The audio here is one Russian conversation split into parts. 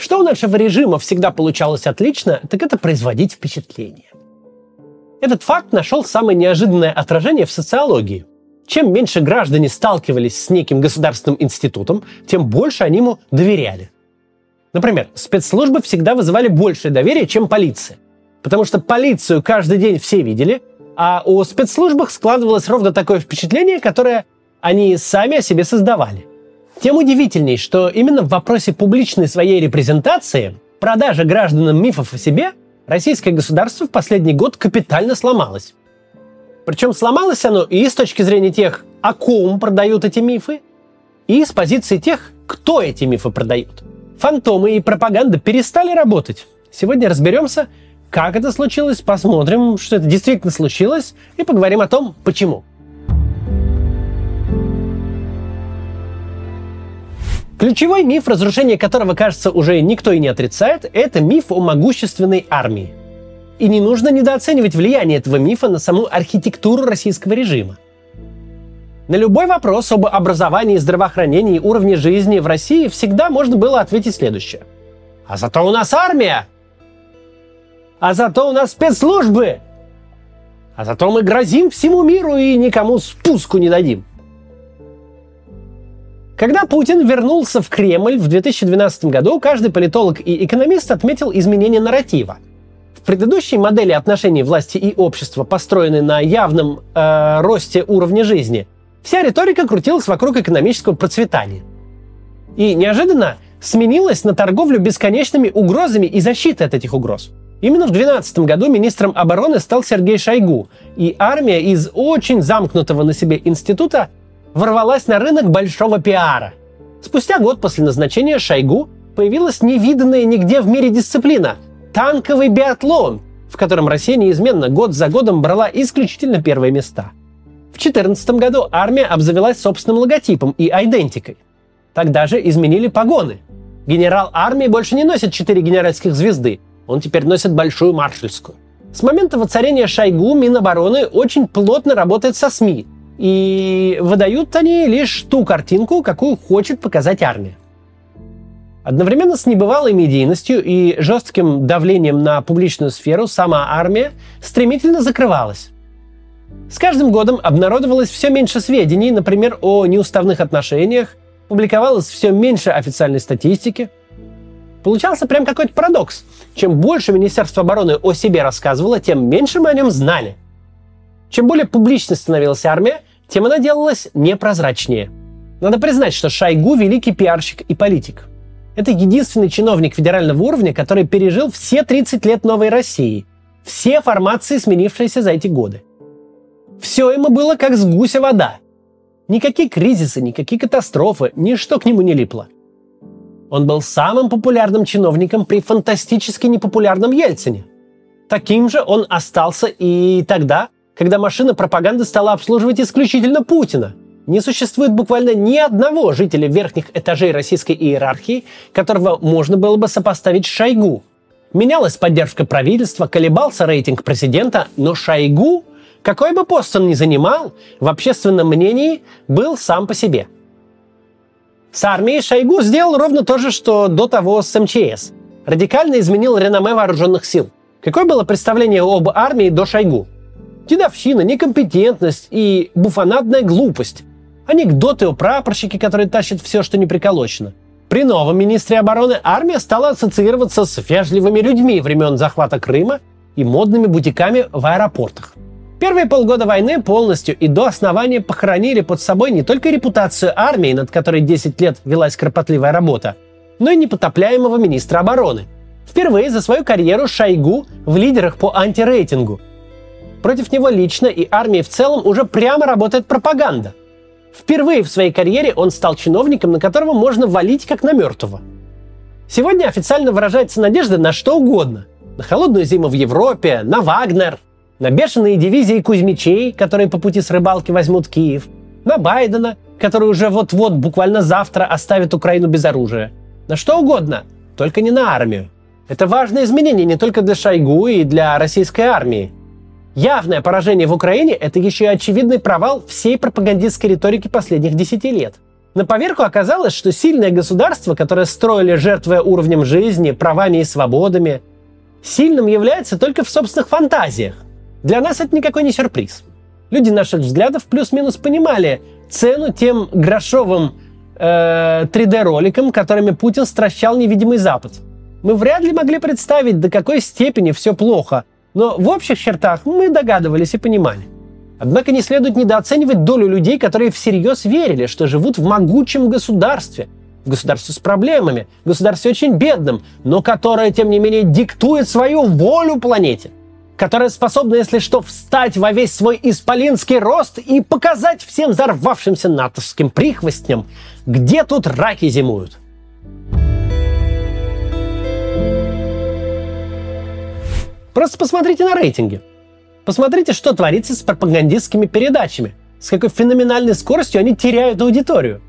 Что у нашего режима всегда получалось отлично, так это производить впечатление. Этот факт нашел самое неожиданное отражение в социологии. Чем меньше граждане сталкивались с неким государственным институтом, тем больше они ему доверяли. Например, спецслужбы всегда вызывали большее доверие, чем полиция. Потому что полицию каждый день все видели, а у спецслужбах складывалось ровно такое впечатление, которое они сами о себе создавали. Тем удивительней, что именно в вопросе публичной своей репрезентации, продажи гражданам мифов о себе, российское государство в последний год капитально сломалось. Причем сломалось оно и с точки зрения тех, о ком продают эти мифы, и с позиции тех, кто эти мифы продает. Фантомы и пропаганда перестали работать. Сегодня разберемся, как это случилось, посмотрим, что это действительно случилось, и поговорим о том, почему. Ключевой миф, разрушение которого, кажется, уже никто и не отрицает, это миф о могущественной армии. И не нужно недооценивать влияние этого мифа на саму архитектуру российского режима. На любой вопрос об образовании, здравоохранении и уровне жизни в России всегда можно было ответить следующее. А зато у нас армия! А зато у нас спецслужбы! А зато мы грозим всему миру и никому спуску не дадим. Когда Путин вернулся в Кремль в 2012 году, каждый политолог и экономист отметил изменение нарратива. В предыдущей модели отношений власти и общества, построенной на явном э, росте уровня жизни, вся риторика крутилась вокруг экономического процветания. И неожиданно сменилась на торговлю бесконечными угрозами и защитой от этих угроз. Именно в 2012 году министром обороны стал Сергей Шойгу, и армия из очень замкнутого на себе института ворвалась на рынок большого пиара. Спустя год после назначения Шойгу появилась невиданная нигде в мире дисциплина – танковый биатлон, в котором Россия неизменно год за годом брала исключительно первые места. В 2014 году армия обзавелась собственным логотипом и айдентикой. Тогда же изменили погоны. Генерал армии больше не носит четыре генеральских звезды, он теперь носит большую маршальскую. С момента воцарения Шойгу Минобороны очень плотно работает со СМИ, и выдают они лишь ту картинку, какую хочет показать армия. Одновременно с небывалой медийностью и жестким давлением на публичную сферу сама армия стремительно закрывалась. С каждым годом обнародовалось все меньше сведений, например, о неуставных отношениях, публиковалось все меньше официальной статистики. Получался прям какой-то парадокс. Чем больше Министерство обороны о себе рассказывало, тем меньше мы о нем знали. Чем более публичной становилась армия, тем она делалась непрозрачнее. Надо признать, что Шойгу – великий пиарщик и политик. Это единственный чиновник федерального уровня, который пережил все 30 лет новой России, все формации, сменившиеся за эти годы. Все ему было как с гуся вода. Никакие кризисы, никакие катастрофы, ничто к нему не липло. Он был самым популярным чиновником при фантастически непопулярном Ельцине. Таким же он остался и тогда, когда машина пропаганды стала обслуживать исключительно Путина. Не существует буквально ни одного жителя верхних этажей российской иерархии, которого можно было бы сопоставить с Шойгу. Менялась поддержка правительства, колебался рейтинг президента, но Шойгу, какой бы пост он ни занимал, в общественном мнении был сам по себе. С армией Шойгу сделал ровно то же, что до того с МЧС. Радикально изменил реноме вооруженных сил. Какое было представление об армии до Шойгу? Дедовщина, некомпетентность и буфонадная глупость. Анекдоты о прапорщике, который тащит все, что не приколочено. При новом министре обороны армия стала ассоциироваться с вежливыми людьми времен захвата Крыма и модными бутиками в аэропортах. Первые полгода войны полностью и до основания похоронили под собой не только репутацию армии, над которой 10 лет велась кропотливая работа, но и непотопляемого министра обороны. Впервые за свою карьеру Шойгу в лидерах по антирейтингу – Против него лично и армии в целом уже прямо работает пропаганда. Впервые в своей карьере он стал чиновником, на которого можно валить как на мертвого. Сегодня официально выражается надежда на что угодно. На холодную зиму в Европе, на Вагнер, на бешеные дивизии Кузьмичей, которые по пути с рыбалки возьмут Киев, на Байдена, который уже вот-вот, буквально завтра оставит Украину без оружия. На что угодно, только не на армию. Это важное изменение не только для Шойгу и для российской армии. Явное поражение в Украине – это еще и очевидный провал всей пропагандистской риторики последних десяти лет. На поверку оказалось, что сильное государство, которое строили жертвуя уровнем жизни, правами и свободами, сильным является только в собственных фантазиях. Для нас это никакой не сюрприз. Люди наших взглядов плюс-минус понимали цену тем грошовым э, 3D-роликам, которыми Путин стращал невидимый Запад. Мы вряд ли могли представить, до какой степени все плохо, но в общих чертах мы догадывались и понимали. Однако не следует недооценивать долю людей, которые всерьез верили, что живут в могучем государстве, в государстве с проблемами, в государстве очень бедном, но которое, тем не менее, диктует свою волю планете, которое способно, если что, встать во весь свой исполинский рост и показать всем взорвавшимся натовским прихвостням, где тут раки зимуют. Просто посмотрите на рейтинги. Посмотрите, что творится с пропагандистскими передачами. С какой феноменальной скоростью они теряют аудиторию.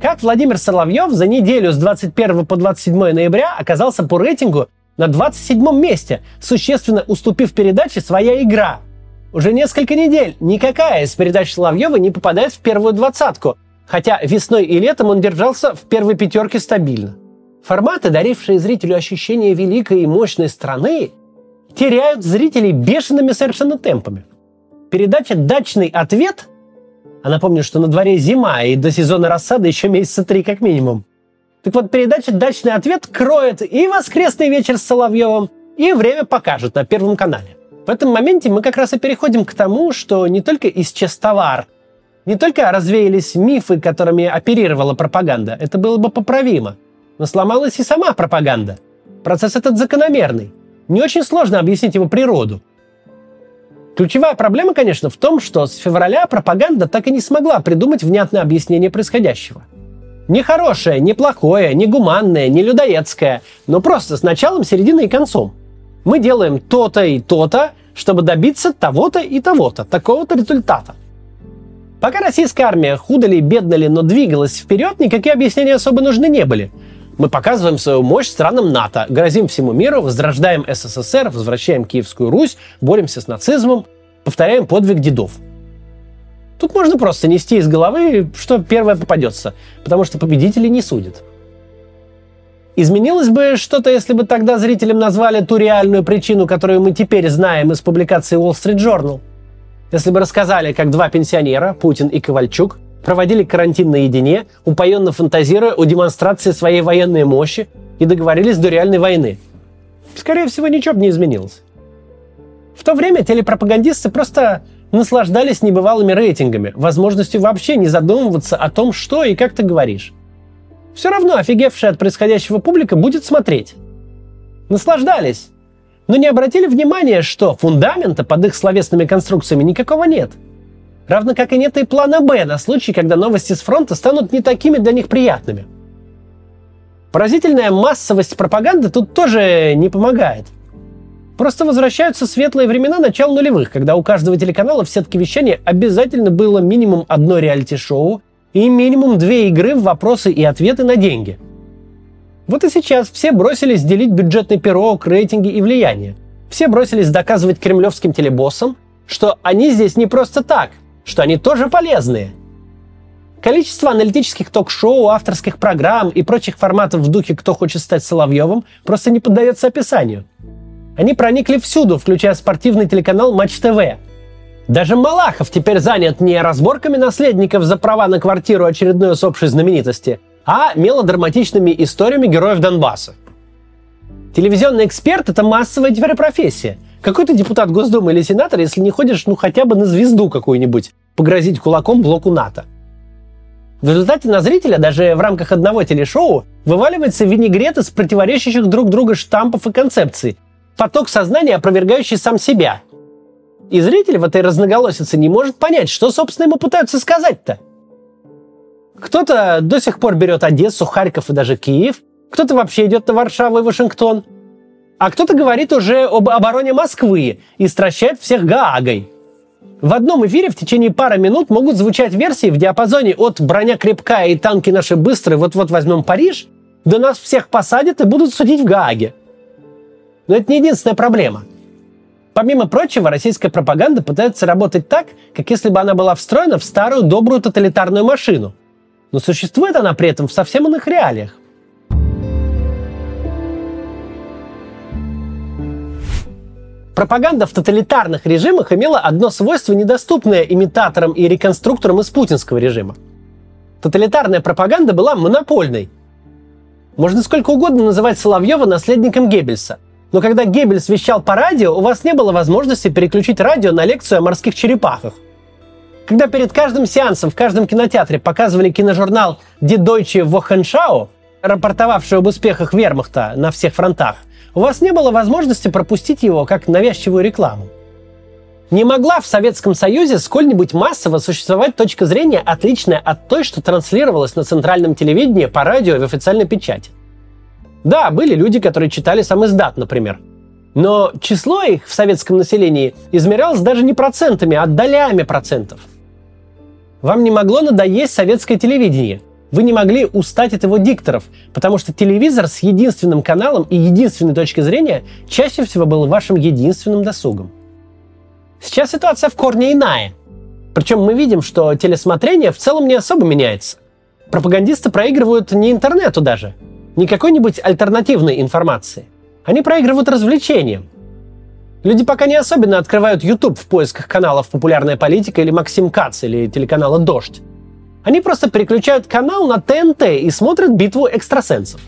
Как Владимир Соловьев за неделю с 21 по 27 ноября оказался по рейтингу на 27 месте, существенно уступив передаче «Своя игра». Уже несколько недель никакая из передач Соловьева не попадает в первую двадцатку, хотя весной и летом он держался в первой пятерке стабильно. Форматы, дарившие зрителю ощущение великой и мощной страны, теряют зрителей бешеными совершенно темпами. Передача «Дачный ответ» А напомню, что на дворе зима, и до сезона рассады еще месяца три как минимум. Так вот, передача «Дачный ответ» кроет и «Воскресный вечер» с Соловьевым, и «Время покажет» на Первом канале. В этом моменте мы как раз и переходим к тому, что не только исчез товар, не только развеялись мифы, которыми оперировала пропаганда, это было бы поправимо, но сломалась и сама пропаганда. Процесс этот закономерный. Не очень сложно объяснить его природу. Ключевая проблема, конечно, в том, что с февраля пропаганда так и не смогла придумать внятное объяснение происходящего. Не хорошее, не плохое, не гуманное, не людоедское, но просто с началом, серединой и концом. Мы делаем то-то и то-то, чтобы добиться того-то и того-то, такого-то результата. Пока российская армия худо ли, бедно ли, но двигалась вперед, никакие объяснения особо нужны не были – мы показываем свою мощь странам НАТО, грозим всему миру, возрождаем СССР, возвращаем Киевскую Русь, боремся с нацизмом, повторяем подвиг дедов. Тут можно просто нести из головы, что первое попадется, потому что победители не судят. Изменилось бы что-то, если бы тогда зрителям назвали ту реальную причину, которую мы теперь знаем из публикации Wall Street Journal? Если бы рассказали, как два пенсионера, Путин и Ковальчук, проводили карантин наедине, упоенно фантазируя о демонстрации своей военной мощи и договорились до реальной войны. Скорее всего, ничего бы не изменилось. В то время телепропагандисты просто наслаждались небывалыми рейтингами, возможностью вообще не задумываться о том, что и как ты говоришь. Все равно офигевшая от происходящего публика будет смотреть. Наслаждались, но не обратили внимания, что фундамента под их словесными конструкциями никакого нет – Равно как и нет и плана «Б» на случай, когда новости с фронта станут не такими для них приятными. Поразительная массовость пропаганды тут тоже не помогает. Просто возвращаются светлые времена начала нулевых, когда у каждого телеканала в сетке вещания обязательно было минимум одно реалити-шоу и минимум две игры в вопросы и ответы на деньги. Вот и сейчас все бросились делить бюджетный пирог, рейтинги и влияние. Все бросились доказывать кремлевским телебоссам, что они здесь не просто так – что они тоже полезные. Количество аналитических ток-шоу, авторских программ и прочих форматов в духе «Кто хочет стать Соловьевым» просто не поддается описанию. Они проникли всюду, включая спортивный телеканал Матч ТВ. Даже Малахов теперь занят не разборками наследников за права на квартиру очередной усопшей знаменитости, а мелодраматичными историями героев Донбасса. Телевизионный эксперт – это массовая теперь профессия – какой ты депутат Госдумы или сенатор, если не ходишь, ну, хотя бы на звезду какую-нибудь, погрозить кулаком блоку НАТО? В результате на зрителя даже в рамках одного телешоу вываливается винегрет из противоречащих друг друга штампов и концепций. Поток сознания, опровергающий сам себя. И зритель в этой разноголосице не может понять, что, собственно, ему пытаются сказать-то. Кто-то до сих пор берет Одессу, Харьков и даже Киев, кто-то вообще идет на Варшаву и Вашингтон – а кто-то говорит уже об обороне Москвы и стращает всех Гаагой. В одном эфире в течение пары минут могут звучать версии в диапазоне от «броня крепкая и танки наши быстрые, вот-вот возьмем Париж» до «нас всех посадят и будут судить в Гааге». Но это не единственная проблема. Помимо прочего, российская пропаганда пытается работать так, как если бы она была встроена в старую добрую тоталитарную машину. но существует она при этом в совсем иных реалиях. Пропаганда в тоталитарных режимах имела одно свойство, недоступное имитаторам и реконструкторам из путинского режима. Тоталитарная пропаганда была монопольной. Можно сколько угодно называть Соловьева наследником Геббельса. Но когда Геббельс вещал по радио, у вас не было возможности переключить радио на лекцию о морских черепахах. Когда перед каждым сеансом в каждом кинотеатре показывали киножурнал «Die Deutsche Wochenschau», рапортовавший об успехах вермахта на всех фронтах – у вас не было возможности пропустить его как навязчивую рекламу. Не могла в Советском Союзе сколь-нибудь массово существовать точка зрения, отличная от той, что транслировалась на центральном телевидении, по радио и в официальной печати. Да, были люди, которые читали сам издат, например. Но число их в советском населении измерялось даже не процентами, а долями процентов. Вам не могло надоесть советское телевидение – вы не могли устать от его дикторов, потому что телевизор с единственным каналом и единственной точки зрения чаще всего был вашим единственным досугом. Сейчас ситуация в корне иная. Причем мы видим, что телесмотрение в целом не особо меняется. Пропагандисты проигрывают не интернету даже, не какой-нибудь альтернативной информации. Они проигрывают развлечениям. Люди пока не особенно открывают YouTube в поисках каналов «Популярная политика» или «Максим Кац» или телеканала «Дождь». Они просто переключают канал на ТНТ и смотрят битву экстрасенсов.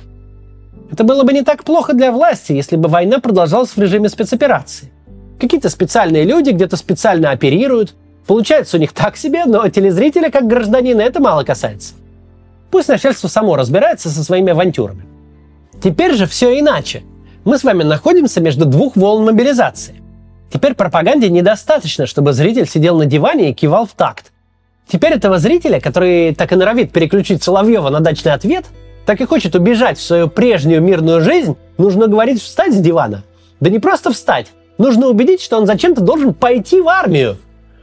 Это было бы не так плохо для власти, если бы война продолжалась в режиме спецоперации. Какие-то специальные люди где-то специально оперируют. Получается у них так себе, но телезрителя как гражданина это мало касается. Пусть начальство само разбирается со своими авантюрами. Теперь же все иначе. Мы с вами находимся между двух волн мобилизации. Теперь пропаганде недостаточно, чтобы зритель сидел на диване и кивал в такт. Теперь этого зрителя, который так и норовит переключить Соловьева на дачный ответ, так и хочет убежать в свою прежнюю мирную жизнь, нужно говорить встать с дивана. Да не просто встать, нужно убедить, что он зачем-то должен пойти в армию.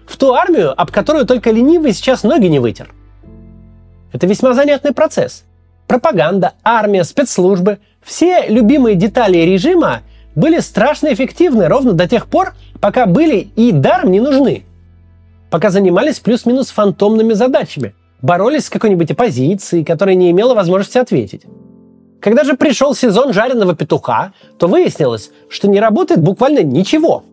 В ту армию, об которую только ленивый сейчас ноги не вытер. Это весьма занятный процесс. Пропаганда, армия, спецслужбы – все любимые детали режима были страшно эффективны ровно до тех пор, пока были и даром не нужны – пока занимались плюс-минус фантомными задачами, боролись с какой-нибудь оппозицией, которая не имела возможности ответить. Когда же пришел сезон жареного петуха, то выяснилось, что не работает буквально ничего.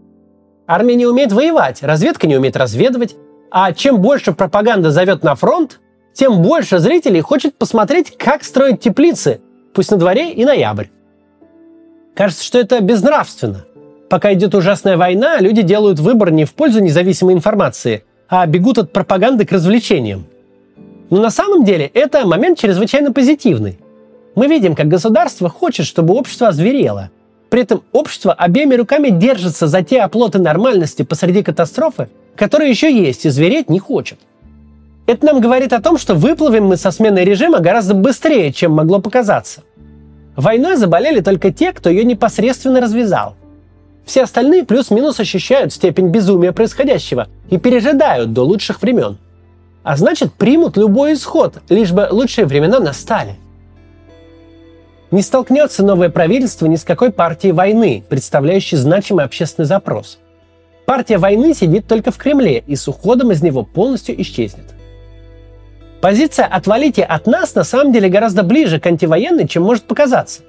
Армия не умеет воевать, разведка не умеет разведывать, а чем больше пропаганда зовет на фронт, тем больше зрителей хочет посмотреть, как строить теплицы, пусть на дворе и ноябрь. Кажется, что это безнравственно. Пока идет ужасная война, люди делают выбор не в пользу независимой информации, а бегут от пропаганды к развлечениям. Но на самом деле это момент чрезвычайно позитивный. Мы видим, как государство хочет, чтобы общество озверело. При этом общество обеими руками держится за те оплоты нормальности посреди катастрофы, которые еще есть, и звереть не хочет. Это нам говорит о том, что выплывем мы со сменой режима гораздо быстрее, чем могло показаться. Войной заболели только те, кто ее непосредственно развязал. Все остальные плюс-минус ощущают степень безумия происходящего и пережидают до лучших времен. А значит, примут любой исход, лишь бы лучшие времена настали. Не столкнется новое правительство ни с какой партией войны, представляющей значимый общественный запрос. Партия войны сидит только в Кремле и с уходом из него полностью исчезнет. Позиция «отвалите от нас» на самом деле гораздо ближе к антивоенной, чем может показаться.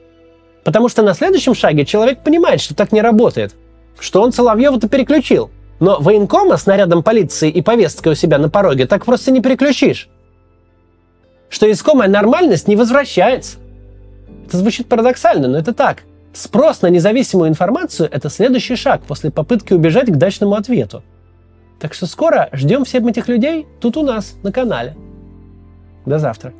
Потому что на следующем шаге человек понимает, что так не работает, что он Соловьева-то переключил. Но военкома с нарядом полиции и повесткой у себя на пороге так просто не переключишь. Что искомая нормальность не возвращается. Это звучит парадоксально, но это так. Спрос на независимую информацию – это следующий шаг после попытки убежать к дачному ответу. Так что скоро ждем всех этих людей тут у нас, на канале. До завтра.